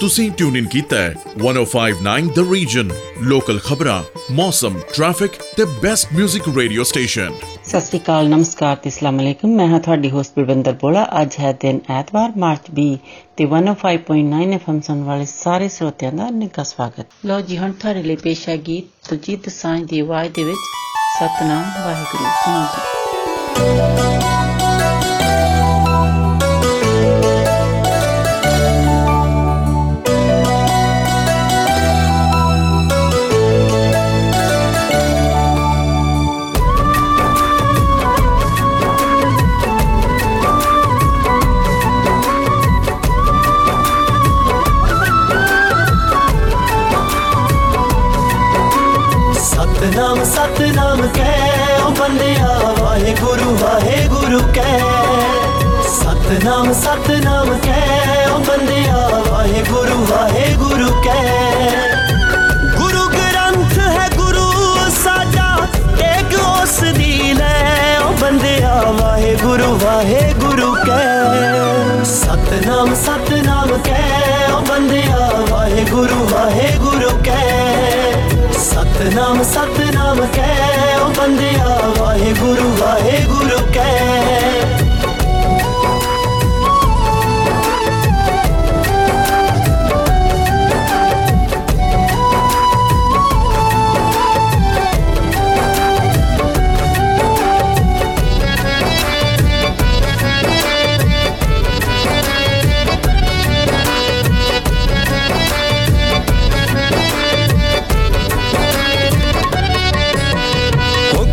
ਤੁਸੀਂ ਟਿਊਨ ਇਨ ਕੀਤਾ ਹੈ 1059 ਦ ਰੀਜਨ ਲੋਕਲ ਖਬਰਾਂ ਮੌਸਮ ਟ੍ਰੈਫਿਕ ਤੇ best 뮤직 radio station Sat Sri ਅਕਾਲ, ਨਮਸਕਾਰ ਤੇ ਅਸਲਾਮ ਅਲੈਕਮ। ਮੈਂ ਹਾਂ ਤੁਹਾਡੀ ਹੋਸਟ ਬਲਵਿੰਦਰ ਬੋਲਾ। ਅੱਜ ਹੈ ਦਿਨ ਐਤਵਾਰ, ਮਾਰਚ 20 ਤੇ 105.9 ਐਫਐਮ ਸੁਣਨ ਵਾਲੇ ਸਾਰੇ ਸਰੋਤਿਆਂ ਦਾ ਨਿੱਘਾ ਸਵਾਗਤ। ਲੋ ਜੀ, ਹੁਣ ਤੁਹਾਡੇ ਲਈ ਪੇਸ਼ ਹੈ ਗੀਤ ਤੁਜੀਤ ਸਾਂਝ ਦੀ ਆਵਾਜ਼ ਦੇ ਵਿੱਚ। ਸਤਨਾਮ ਵਾਹਿਗੁਰੂ ਸੁਣੋ ਜੀ रुकै। सतनाम सतनाम कै। ओ बंदिया वाहे गुरु वाहे गुरु कै। गुरु ग्रंथ है, गुरु साजा। एक उस दी लै ओ बंदिया वाहे गुरु वाहे गुरु कै। सतनाम सतनाम कै। ओ बंदिया वाहे गुरु वाहे गुरु कै। ਸਤਨਾਮ ਸਤਨਾਮ ਕਹਿ ਓ ਬੰਦਿਆ ਵਾਹਿਗੁਰੂ ਵਾਹਿਗੁਰੂ ਕਹਿ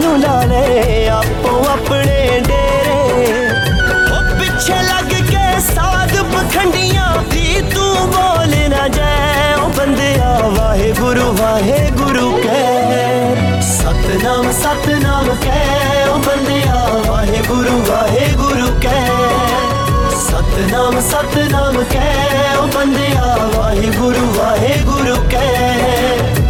ਨੂੰ ਲਾ ਲੈ ਆਪੋ ਆਪਣੇ ਡੇਰੇ ਉਹ ਪਿੱਛੇ ਲੱਗ ਕੇ ਸਾਧ ਪਖੰਡੀਆਂ ਵੀ ਤੂੰ ਬੋਲ ਨਾ ਜਾਏ ਉਹ ਬੰਦਿਆ ਵਾਹਿਗੁਰੂ ਵਾਹਿਗੁਰੂ ਕਹਿ ਸਤਨਾਮ ਸਤਨਾਮ ਕਹਿ ਉਹ ਬੰਦਿਆ ਵਾਹਿਗੁਰੂ ਵਾਹਿਗੁਰੂ ਕਹਿ ਸਤਨਾਮ ਸਤਨਾਮ ਕਹਿ ਉਹ ਬੰਦਿਆ ਵਾਹਿਗੁਰੂ ਵਾਹਿਗੁਰੂ ਕਹਿ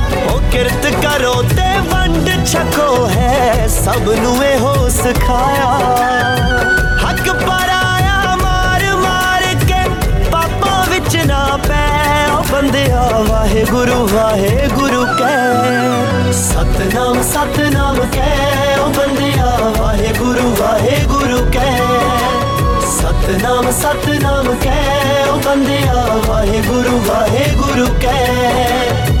ਕਿਰਤ ਕਰੋ ਤੇ ਵੰਡ ਛਕੋ ਹੈ ਸਭ ਨੂੰ ਇਹੋ ਸਿਖਾਇਆ। ਹੱਕ ਪਰਾਇਆ ਮਾਰ ਮਾਰ ਕੇ ਪਾਪਾਂ ਵਿੱਚ ਨਾ ਪੈ। ਉਹ ਬੰਦਿਆ ਵਾਹਿਗੁਰੂ ਵਾਹਿਗੁਰੂ ਕਹਿ। ਸਤਨਾਮ ਸਤਨਾਮ ਕਹਿ। ਉਹ ਬੰਦਿਆ ਵਾਹਿਗੁਰੂ ਵਾਹਿਗੁਰੂ ਕਹਿ। ਸਤਨਾਮ ਸਤਨਾਮ ਕਹਿ। ਉਹ ਬੰਦਿਆ ਵਾਹਿਗੁਰੂ ਵਾਹਿਗੁਰੂ ਕਹਿ।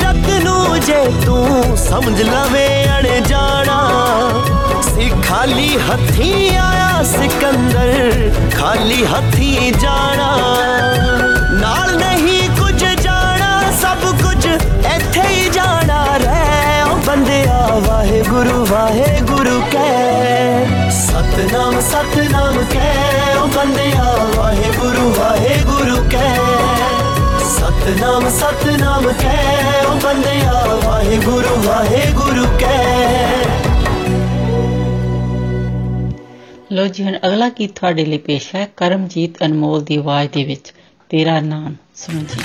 जे तू, समझ लवे अड़े जाना। खाली हथी आया सिकंदर, खाली हथी जाना। नाल नहीं कुछ जाना, सब कुछ इथे ही जाना। रे, ओ बंदे वाहे गुरु वाहे गुरु के। सतनाम सतनाम के, ओ बंदे वाहे गुरु वाहे गुरु के। ਸਤਨਾਮ ਸਤਨਾਮ ਕਹਿ ਉਹ ਬੰਦਿਆ, ਵਾਹਿਗੁਰੂ ਵਾਹਿਗੁਰੂ ਕਹਿ ਲੋ ਜੀ, ਹੁਣ ਅਗਲਾ ਗੀਤ ਤੁਹਾਡੇ ਲਈ ਪੇਸ਼ ਹੈ, ਕਰਮਜੀਤ ਅਨਮੋਲ ਦੀ ਆਵਾਜ਼ ਦੇ ਵਿੱਚ, ਤੇਰਾ ਨਾਮ ਸੁਣੋ ਜੀ।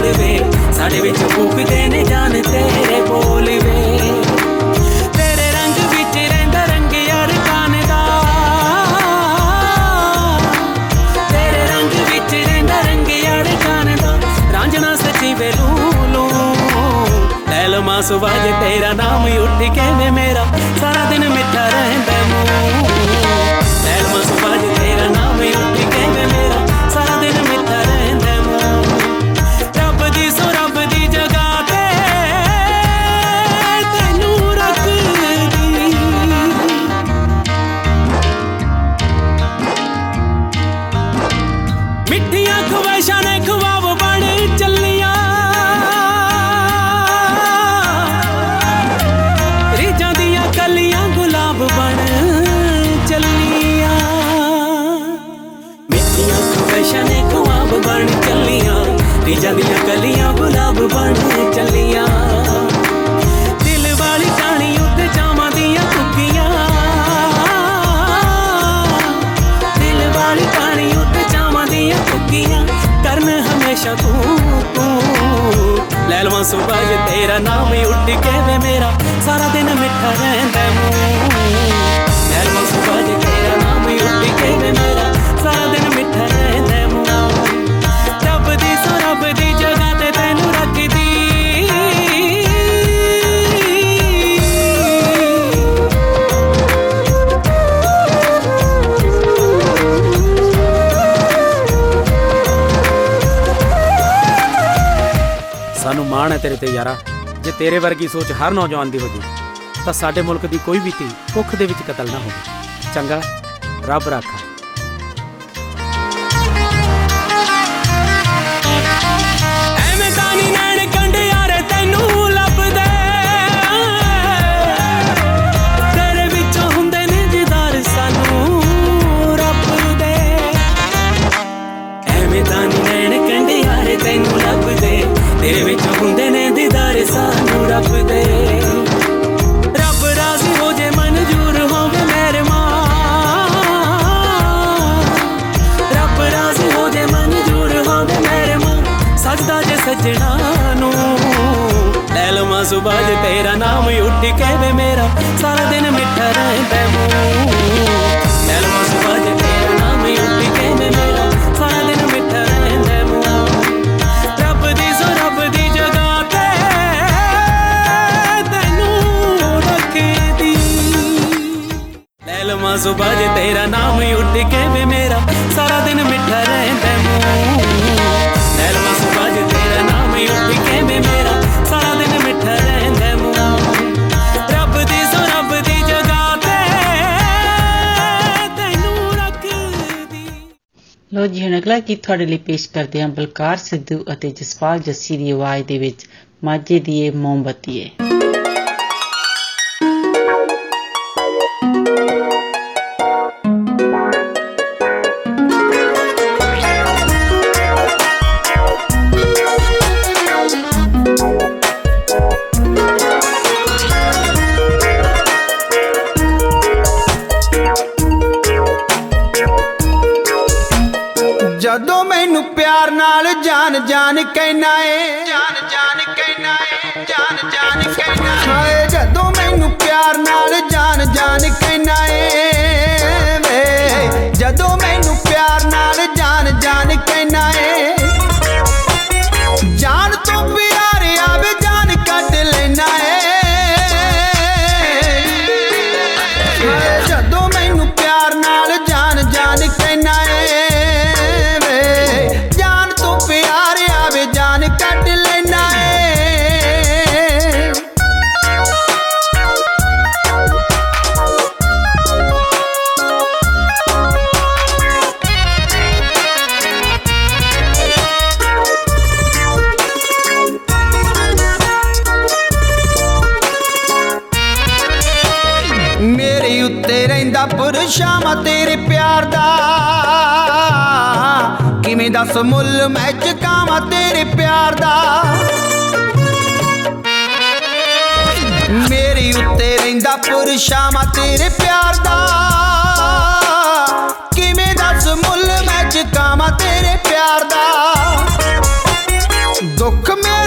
ਕੋਲ ਵੇ। ਸਾਡੇ ਵਿੱਚ ਫੂਕਦੇ ਨੇ ਜਾਨ ਤੇਰੇ ਬੋਲ ਵੇ। ਤੇਰੇ ਰੰਗ ਵਿੱਚ ਰਹਿੰਦਾ ਰੰਗ ਯਾਰ ਕਾਨਦਾ ਤੇਰੇ ਰੰਗ ਵਿੱਚ ਰਹਿੰਦਾ ਰੰਗ ਯਾਰ ਕਾਨਦਾ ਰਾਂਝਣਾ ਸੱਚੀ ਵੇ ਲੂ ਲੂ। ਲੈ ਲਮਾ ਸੁਭਾਜ ਤੇਰਾ ਨਾਮ ਉੱਠ ਕੇ ਵੇ ਤੇਰੇ ਵਰਗੀ ਸੋਚ ਹਰ ਨੌਜਵਾਨ ਦੀ ਹੋਵੇ ਤਾਂ ਸਾਡੇ ਮੁਲਕ ਦੀ ਕੋਈ ਵੀ ਧੀ ਭੁੱਖ ਦੇ ਵਿੱਚ ਕਤਲ ਨਾ ਹੋਵੇ। ਚੰਗਾ? ਰੱਬ ਰਾਖਾ। ਸਜਣਾ ਨੂੰ ਐਲਮਾ ਸੁਬਾਜ ਤੇਰਾ ਨਾਮ ਉੱਠ ਕੇ ਵੇ ਮੇਰਾ ਸਾਰਾ ਦਿਨ ਮਿੱਠਾ ਰਹਿੰਦਾ ਮੂੰ ਐਲਮਾ ਸੁਬਾਜ ਤੇਰਾ ਨਾਮ ਉੱਠ ਕੇ ਵੇ ਮੇਰਾ ਸਾਰਾ ਦਿਨ ਮਿੱਠਾ ਰਹਿੰਦਾ ਮੂੰ ਰੱਬ ਦੀ ਸੋ ਰੱਬ ਦੀ ਜਗ੍ਹਾ ਤੇ ਤੈਨੂੰ ਰੱਖਦੀ ਐਲਮਾ ਸੁਬਾਜ ਤੇਰਾ ਨਾਮ ਉੱਠ ਕੇ ਵੇ ਮੇਰਾ ਸਾਰਾ ਦਿਨ ਮਿੱਠਾ ਰਹਿੰਦਾ ਮੂੰ ਲੋ ਜੀ ਹੁਣ ਅਗਲਾ ਗੀਤ ਤੁਹਾਡੇ ਲਈ ਪੇਸ਼ ਕਰਦੇ ਹਾਂ ਬਲਕਾਰ ਸਿੱਧੂ ਅਤੇ ਜਸਪਾਲ ਜੱਸੀ ਦੀ ਆਵਾਜ਼ ਦੇ ਵਿੱਚ ਮਾਝੇ ਦੀ ਇਹ ਮੋਮਬਤੀ ਜਾਨ ਕਹਿਣਾ ਏ। ਜਾਨ ਜਾਨ ਕਹਿਣਾ ਏ ਜਾਨ ਜਾਨ ਕਹਿਣਾ ਹਾਏ ਜਦੋਂ ਮੈਨੂੰ ਪਿਆਰ ਨਾਲ ਜਾਨ ਜਾਨ ਕਹਿਣਾ ਮੁੱਲ ਮੈਂ ਚੁਕਾਵਾਂ ਤੇਰੇ ਪਿਆਰ ਦਾ। ਮੇਰੇ ਉੱਤੇ ਰਹਿੰਦਾ ਪੁਰਸ਼ਾਵਾਂ ਤੇਰੇ ਪਿਆਰ ਦਾ। ਕਿਵੇਂ ਦੱਸ ਮੁੱਲ ਮੈਂ ਚੁਕਾਵਾਂ ਤੇਰੇ ਪਿਆਰ ਦਾ। ਦੁੱਖ ਮੇਰੇ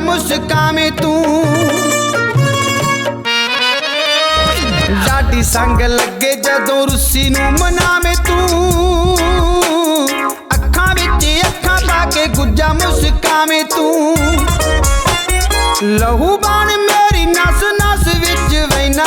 ਮੁਸਕਾਵੇਂ ਤੂੰ। ਡਾਡੀ ਸੰਗ ਲੱਗੇ ਜਦੋਂ ਰੁੱਸੀ ਨੂੰ ਮਨਾਵੇਂ ਤੂੰ। ਅੱਖਾਂ ਵਿੱਚ ਹੀ ਅੱਖਾਂ ਪਾ ਕੇ ਗੁੱਜਾ ਮੁਸਕਾਵੇਂ ਤੂੰ। ਲਹੂ ਬਾਣ ਮੇਰੀ ਨਸ ਨਸ ਵਿੱਚ ਵੈਨਾ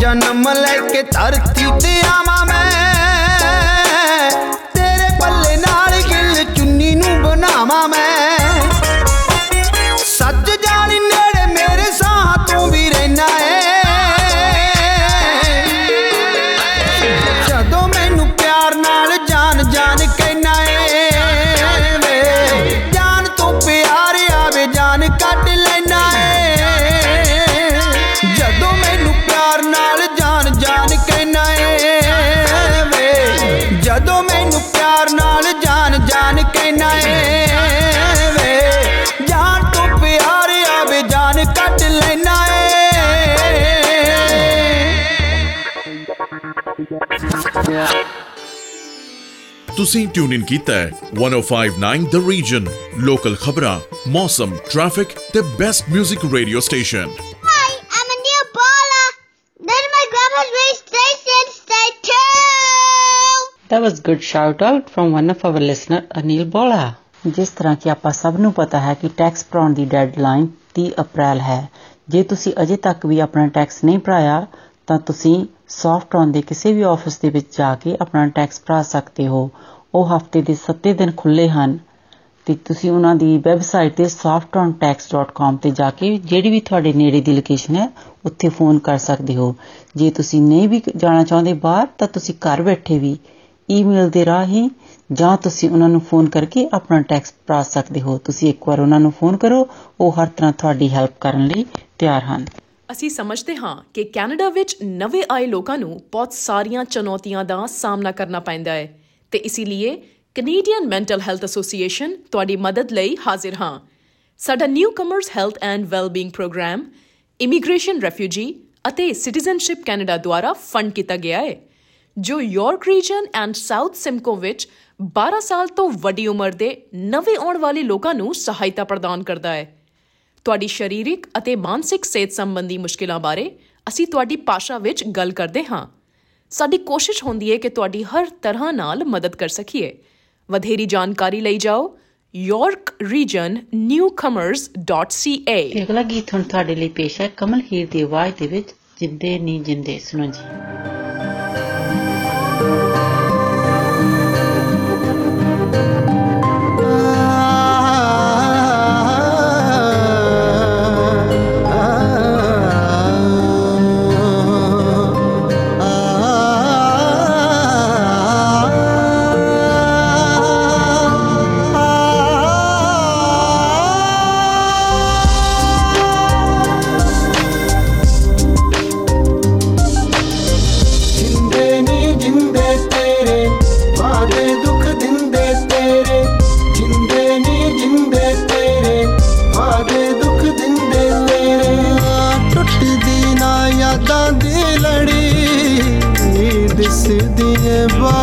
ਜਨਮ ਲੈ ਕੇ ਧਰਤੀ ਤੇ ਆਵਾਂ। ਤੁਸੀਂ ਟਿਊਨ ਇਨ ਕੀਤਾ ਹੈ 1059 ਦ ਰੀਜਨ ਲੋਕਲ ਖਬਰਾਂ ਮੌਸਮ ਟ੍ਰੈਫਿਕ ਤੇ best 뮤직 radio station Hi, I'm Anil Bala. Then my grandma's radio station, stay tuned. That was good shout out from one of our listener Anil Bola. ਜਿਸ ਤਰ੍ਹਾਂ ਕਿ ਆਪਾਂ ਸਭ ਨੂੰ ਪਤਾ ਹੈ ਕਿ ਟੈਕਸ ਭਰਾਉਣ ਦੀ ਡੈਡਲਾਈਨ 30 ਅਪ੍ਰੈਲ ਹੈ ਜੇ ਤੁਸੀਂ ਅਜੇ ਤੱਕ ਵੀ ਆਪਣਾ ਟੈਕਸ ਨਹੀਂ ਭਰਾਇਆ ਤਾਂ ਤੁਸੀਂ ਸੌਫਟਰਨ ਦੇ ਕਿਸੇ ਵੀ ਆਫਿਸ ਦੇ ਵਿੱਚ ਜਾ ਕੇ ਆਪਣਾ ਟੈਕਸ ਭਰਾ ਸਕਦੇ ਹੋ। ਉਹ ਹਫ਼ਤੇ ਦੇ 7 ਦਿਨ ਖੁੱਲੇ ਹਨ। ਤੇ ਤੁਸੀਂ ਉਹਨਾਂ ਦੀ ਵੈਬਸਾਈਟ ਤੇ softturntax.com ਤੇ ਜਾ ਕੇ ਜਿਹੜੀ ਵੀ ਤੁਹਾਡੇ ਨੇੜੇ ਦੀ ਲੋਕੇਸ਼ਨ ਹੈ, ਉੱਥੇ ਫੋਨ ਕਰ ਸਕਦੇ ਹੋ। ਜੇ ਤੁਸੀਂ ਨਹੀਂ ਵੀ ਜਾਣਾ ਚਾਹੁੰਦੇ ਬਾਹਰ, ਤਾਂ ਤੁਸੀਂ ਘਰ ਬੈਠੇ ਵੀ ਈਮੇਲ ਦੇ ਰਾਹੀਂ ਜਾਂ ਤੁਸੀਂ ਉਹਨਾਂ ਨੂੰ ਫੋਨ ਕਰਕੇ ਆਪਣਾ ਟੈਕਸ ਭਰਾ ਸਕਦੇ ਹੋ। ਤੁਸੀਂ ਇੱਕ ਵਾਰ ਉਹਨਾਂ ਨੂੰ ਫੋਨ ਕਰੋ। ਉਹ ਹਰ ਤਰ੍ਹਾਂ ਤੁਹਾਡੀ ਹੈਲਪ ਕਰਨ ਲਈ ਤਿਆਰ ਹਨ। ਅਸੀਂ ਸਮਝਦੇ ਹਾਂ ਕਿ ਕੈਨੇਡਾ ਵਿੱਚ ਨਵੇਂ ਆਏ ਲੋਕਾਂ ਨੂੰ ਬਹੁਤ ਸਾਰੀਆਂ ਚੁਣੌਤੀਆਂ ਦਾ ਸਾਹਮਣਾ ਕਰਨਾ ਪੈਂਦਾ ਹੈ ਤੇ ਇਸੇ ਲਈ ਕੈਨੇਡੀਅਨ ਮੈਂਟਲ ਹੈਲਥ ਐਸੋਸੀਏਸ਼ਨ ਤੁਹਾਡੀ ਮਦਦ ਲਈ ਹਾਜ਼ਰ ਹਾਂ। ਸਾਡਾ newcomers health and wellbeing programme immigration refugee ਅਤੇ ਸਿਟੀਜ਼ਨਸ਼ਿਪ ਕੈਨੇਡਾ ਦੁਆਰਾ ਫੰਡ ਕੀਤਾ ਗਿਆ ਹੈ, ਜੋ York Region and South Simcoe ਵਿੱਚ 12 ਸਾਲ ਤੋਂ ਵੱਡੀ ਉਮਰ ਦੇ ਨਵੇਂ ਆਉਣ ਵਾਲੇ ਲੋਕਾਂ ਨੂੰ ਸਹਾਇਤਾ ਪ੍ਰਦਾਨ ਕਰਦਾ ਹੈ। ਤੁਹਾਡੀ ਸਰੀਰਕ ਅਤੇ ਮਾਨਸਿਕ ਸਿਹਤ ਸੰਬੰਧੀ ਮੁਸ਼ਕਿਲਾਂ ਬਾਰੇ ਅਸੀਂ ਤੁਹਾਡੀ ਭਾਸ਼ਾ ਵਿੱਚ ਗੱਲ ਕਰਦੇ ਹਾਂ। ਸਾਡੀ ਕੋਸ਼ਿਸ਼ ਹੁੰਦੀ ਹੈ ਕਿ ਤੁਹਾਡੀ ਹਰ ਤਰ੍ਹਾਂ ਨਾਲ ਮਦਦ ਕਰ ਸਕੀਏ। ਵਧੇਰੀ ਜਾਣਕਾਰੀ ਲਈ ਜਾਓ। yorkregionnewcomers.ca ਤੇ ਅਗਲਾ ਗੀਤ ਹੁਣ ਤੁਹਾਡੇ ਲਈ ਪੇਸ਼ ਹੈ। ਕਮਲ ਹੀਰ ਦੀ ਆਵਾਜ਼ ਦੇ ਵਿੱਚ ਜਿੰਦੇ ਨੀ ਜਿੰਦੇ। ਸੁਣੋ ਜੀ। Bye.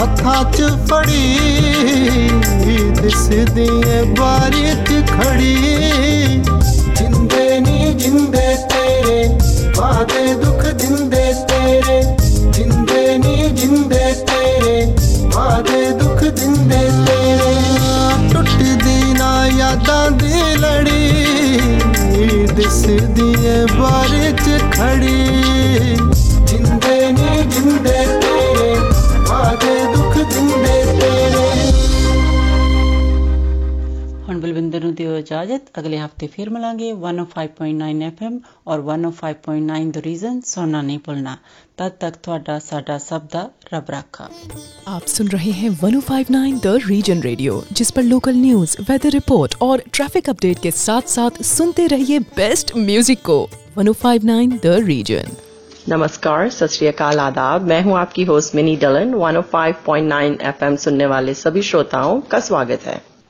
ਹੱਥਾਂ 'ਚ ਫੜੀ, ਦਿਸਦੀ ਏ ਬਾਰੀ 'ਚ ਖੜੀ। ਜਿੰਦੇ ਨੀ ਜਿੰਦੇ ਤੇਰੇ, ਵਾਦੇ ਦੁੱਖ ਦਿੰਦੇ ਤੇਰੇ। ਜਿੰਦੇ ਨੀ ਜਿੰਦੇ ਤੇਰੇ, ਵਾਦੇ ਦੁੱਖ ਦਿੰਦੇ ਤੇਰੇ। ਟੁੱਟਦੀ ਨਾ ਯਾਦਾਂ ਦੀ ਲੜੀ, ਦਿਸਦੀ ਏ ਬਾਰੀ 'ਚ ਖੜੀ। ਹੁਣ ਬਲਵਿੰਦਰ ਨੂੰ ਦਿਓ ਇਜਾਜ਼ਤ ਅਗਲੇ ਹਫਤੇ ਫਿਰ ਮਿਲਾਂਗੇ 105.9 FM ਔਰ 105.9 ਦ ਰੀਜ਼ਨ ਸੁਣਨਾ ਨਹੀਂ ਭੁੱਲਣਾ ਤਦ ਤੱਕ ਤੁਹਾਡਾ ਸਾਡਾ ਸਭ ਦਾ ਰੱਬ ਰਾਖਾ आप सुन रहे हैं 1059 द रीजन रेडियो जिस पर लोकल न्यूज वेदर रिपोर्ट और ट्रैफिक अपडेट के साथ साथ सुनते रहिए बेस्ट म्यूजिक को 1059 द रीजन नमस्कार सत श्री अकाल आदाब मैं हूं आपकी होस्ट मिनी डलन 105.9 एफएम सुनने वाले सभी श्रोताओं का स्वागत है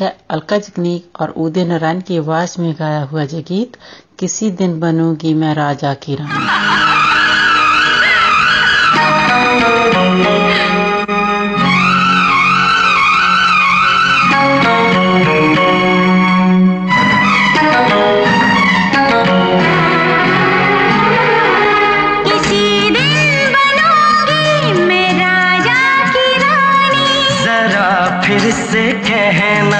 है अलका जगनीक और उदय नारायण की आवाज़ में गाया हुआ ये गीत किसी दिन बनूँगी मैं राजा की रानी। किसी दिन बनूँगी मैं राजा की रानी। जरा फिर से कहना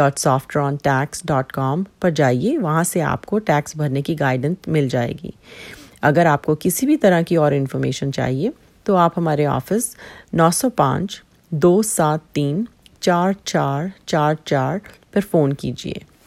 www.softrontax.com पर जाइए, वहाँ से आपको टैक्स भरने की गाइडेंस मिल जाएगी। अगर आपको किसी भी तरह की और इन्फॉर्मेशन चाहिए तो आप हमारे ऑफ़िस 905 दो सात तीन चार चार चार चार पर फ़ोन कीजिए।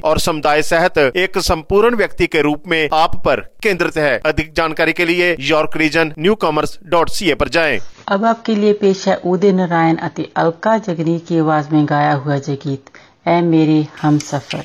और समुदाय सहित एक संपूर्ण व्यक्ति के रूप में आप पर केंद्रित है। अधिक जानकारी के लिए York Region newcomers dot C A पर जाए। अब आपके लिए पेश है उदय नारायण अति अलका जगनी की आवाज़ में गाया हुआ जय गीत ए मेरे हम सफ़र।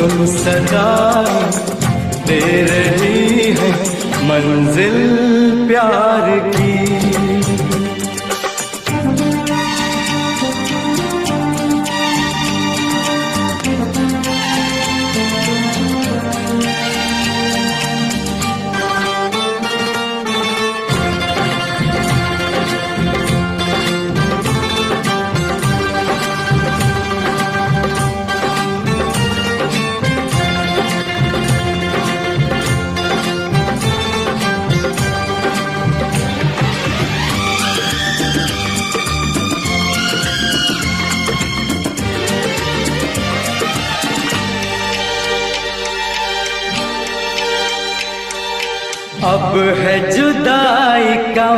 सुन सदा दे रही है। मंजिल प्यार की जुदाई का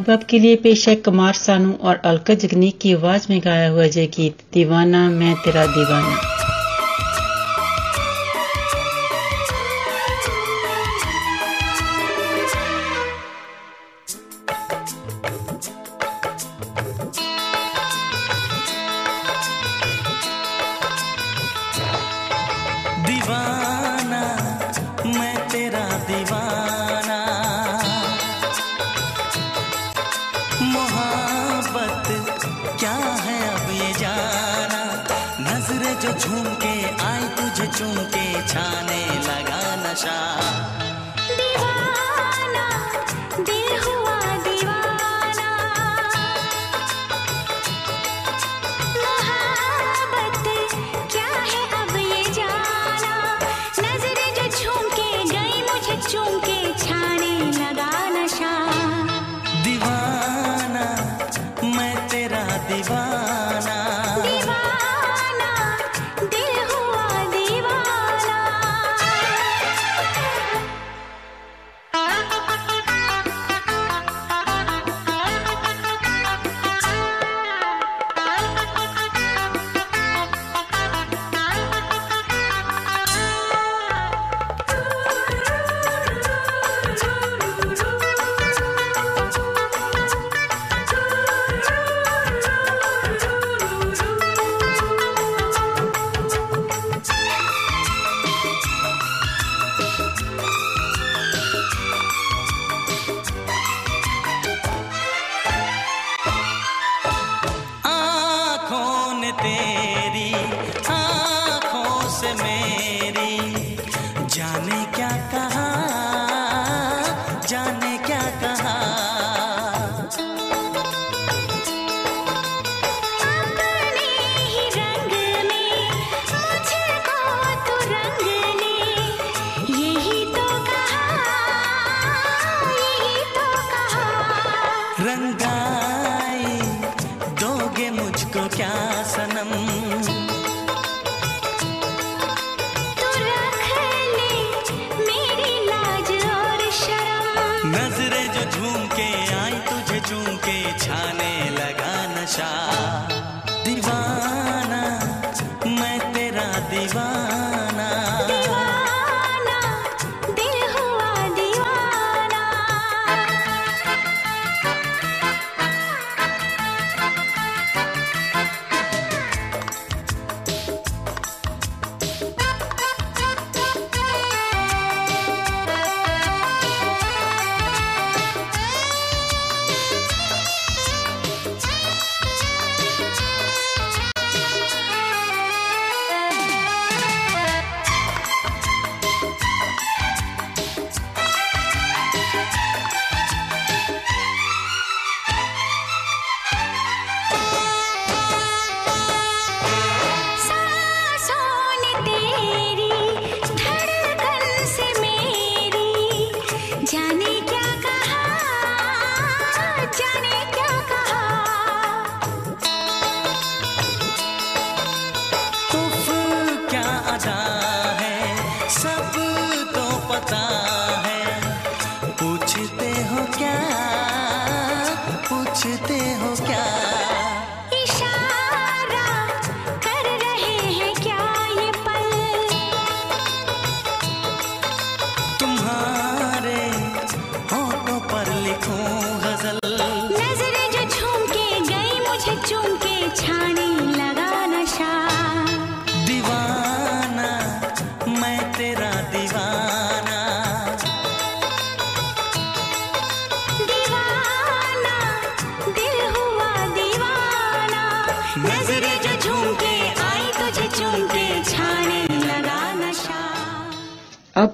अब के लिए पेश है कुमार सानू और अलका जगनी की आवाज़ में गाया हुआ जय गीत दीवाना, मैं तेरा दीवाना।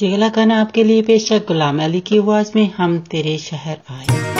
जी खाना आपके लिए पेशक गुलाम अली की आवाज़ में हम तेरे शहर आए।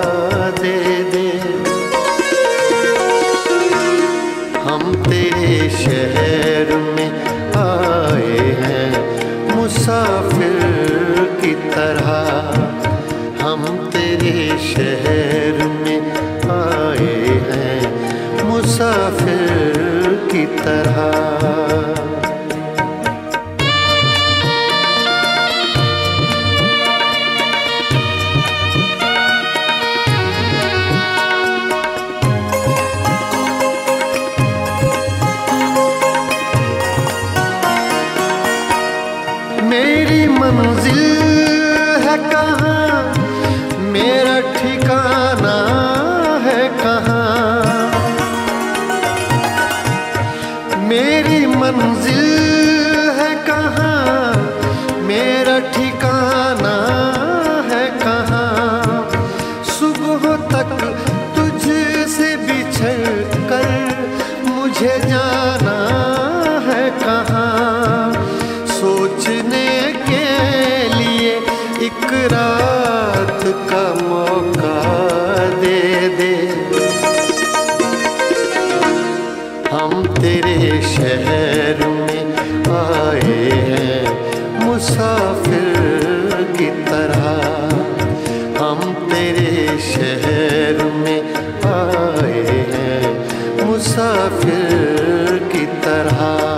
शहर में आए हैं मुसाफिर की तरह। की तरह।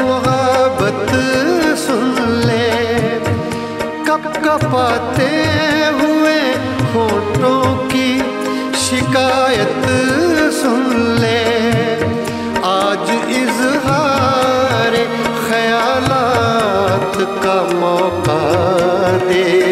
मोहब्बत सुन ले। कप कपाते हुए होठों की शिकायत सुन ले। आज इजहार ख्यालात का मौका दे।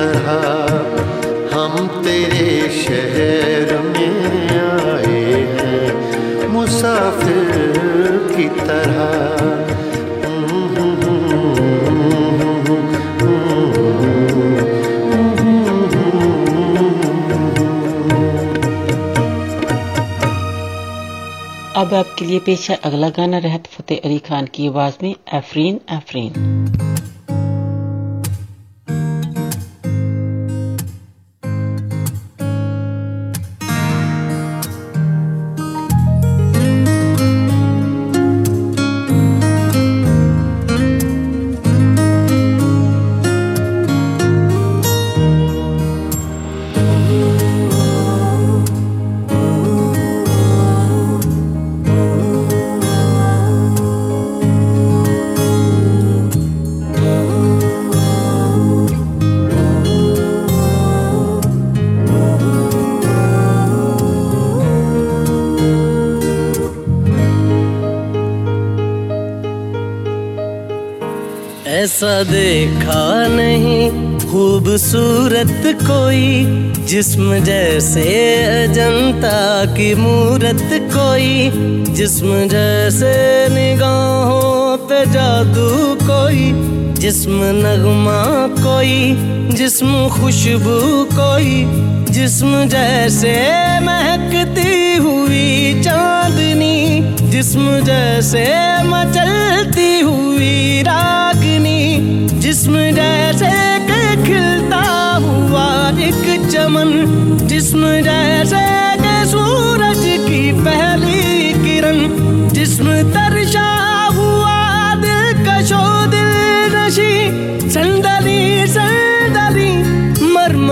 तरह हम तेरे शहर में आए हैं, मुसाफिर की अब आपके लिए पेश है अगला गाना, रहत फतेह अली खान की आवाज़ में, एफरीन एफरीन। ऐसा देखा नहीं। खूबसूरत कोई जिस्म जैसे अजंता की मूरत कोई जिस्म जैसे निगाहों पे जादू कोई, जिस्म नगमा कोई, जिस्म खुशबू कोई, जिस्म जैसे महकती हुई चांदनी, जिस्म जैसे मचलती हुई रागनी, जिस्म जैसे खिलता हुआ एक चमन, जिस्म जैसे सूरज की पहली किरण, जिस्म तरशा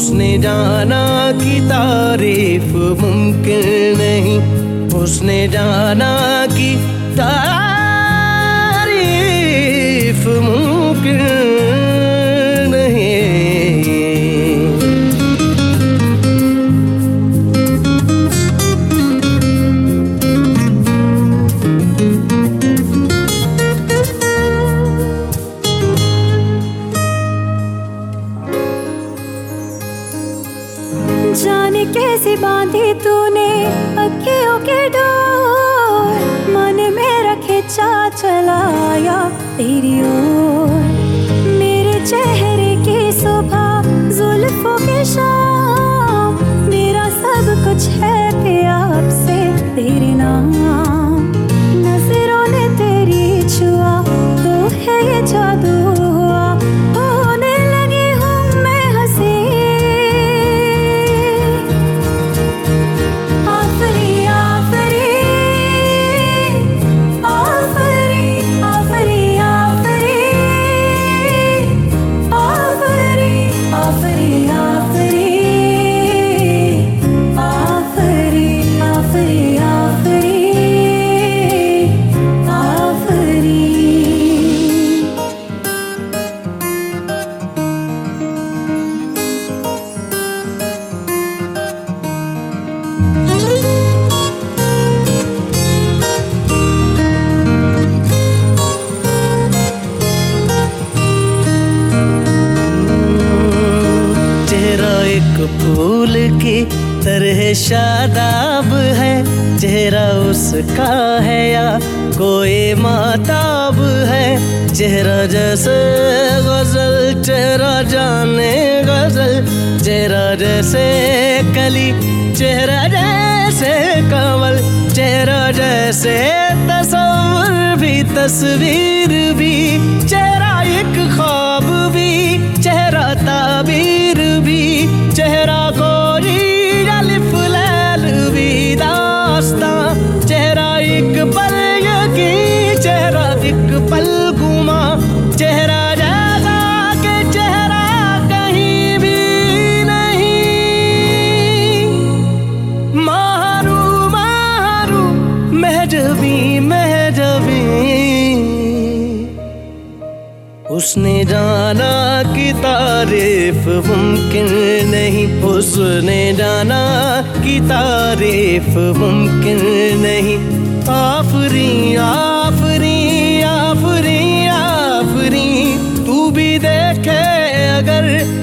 उसने जाना कि तारीफ़ मुमकिन नहीं। उसने जाना कि तारीफ़ मुमकिन महजबी महजबी। उसने जाना कि तारीफ़ मुमकिन नहीं, उसने जाना कि तारीफ़ मुमकिन नहीं। आफरी आफरी आफरी आफरी, तू भी देखे अगर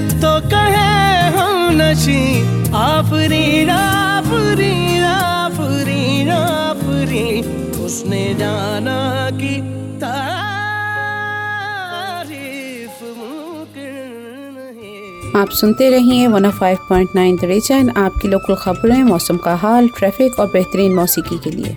उसने जाना कि आप सुनते रहिए one oh five point nine the Region आपकी लोकल खबरें, मौसम का हाल ट्रैफ़िक और बेहतरीन मौसीकी के लिए।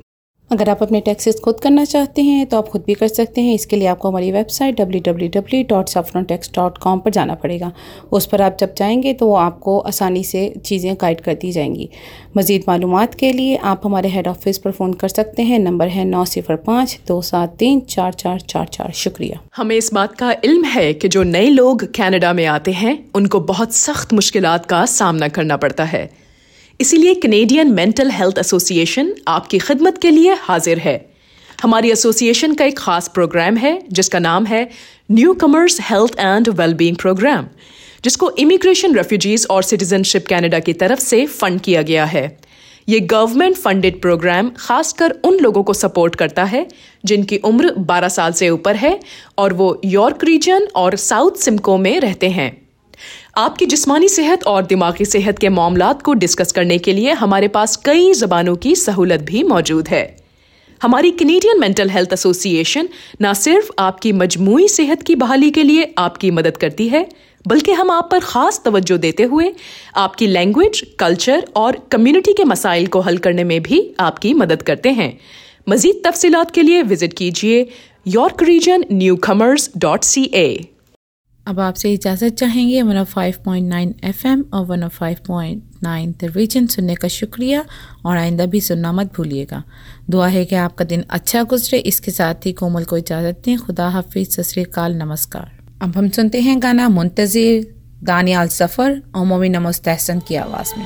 अगर आप अपने टैक्सेस खुद करना चाहते हैं तो आप खुद भी कर सकते हैं। इसके लिए आपको हमारी वेबसाइट www.saffrontax.com पर जाना पड़ेगा। उस पर आप जब जाएँगे तो वो आपको आसानी से चीज़ें गाइड कर दी जाएँगी। मज़ीद मालूम के लिए आप हमारे हेड ऑफ़िस पर फ़ोन कर सकते हैं। नंबर है नौ सिफर पाँच, दो सात तीन, चार चार चार चार। शुक्रिया। हमें इस बात का इल्म है कि जो नए लोग कैनेडा में आते हैं, उनको बहुत सख्त मुश्किल का सामना करना पड़ता है। इसीलिए कनेडियन मेंटल हेल्थ एसोसिएशन आपकी खिदमत के लिए हाजिर है। हमारी एसोसिएशन का एक खास प्रोग्राम है, जिसका नाम है newcomers health and wellbeing programme जिसको इमिग्रेशन रेफ्यूजीज और सिटीजनशिप कनाडा की तरफ़ से फंड किया गया है। ये गवर्नमेंट फंडेड प्रोग्राम खासकर उन लोगों को सपोर्ट करता है, जिनकी उम्र 12 साल से ऊपर है और वो यॉर्क रीजन और साउथ सिमको में रहते हैं। आपकी जिस्मानी सेहत और दिमागी सेहत के मामलात को डिस्कस करने के लिए हमारे पास कई जबानों की सहूलत भी मौजूद है। हमारी कनेडियन मेंटल हेल्थ एसोसिएशन न सिर्फ़ आपकी मजमू सेहत की बहाली के लिए आपकी मदद करती है, बल्कि हम आप पर खास तवज्जो देते हुए आपकी लैंग्वेज कल्चर और कम्युनिटी के मसाइल को हल करने में भी आपकी मदद करते हैं। मजीद तफसीलात के लिए विज़िट कीजिए York Region newcomers dot C A अब आपसे इजाज़त चाहेंगे one oh five point nine F M और one oh five point nine the Region सुनने का शुक्रिया और आइंदा भी सुनना मत भूलिएगा। दुआ है कि आपका दिन अच्छा गुजरे। इसके साथ ही कोमल को इजाज़त दें। खुदा हाफिज। सतरीकाल नमस्कार। अब हम सुनते हैं गाना मुंतज़िर, दानियाल सफ़र और मोमिन नमोस्तहसन की आवाज़ में।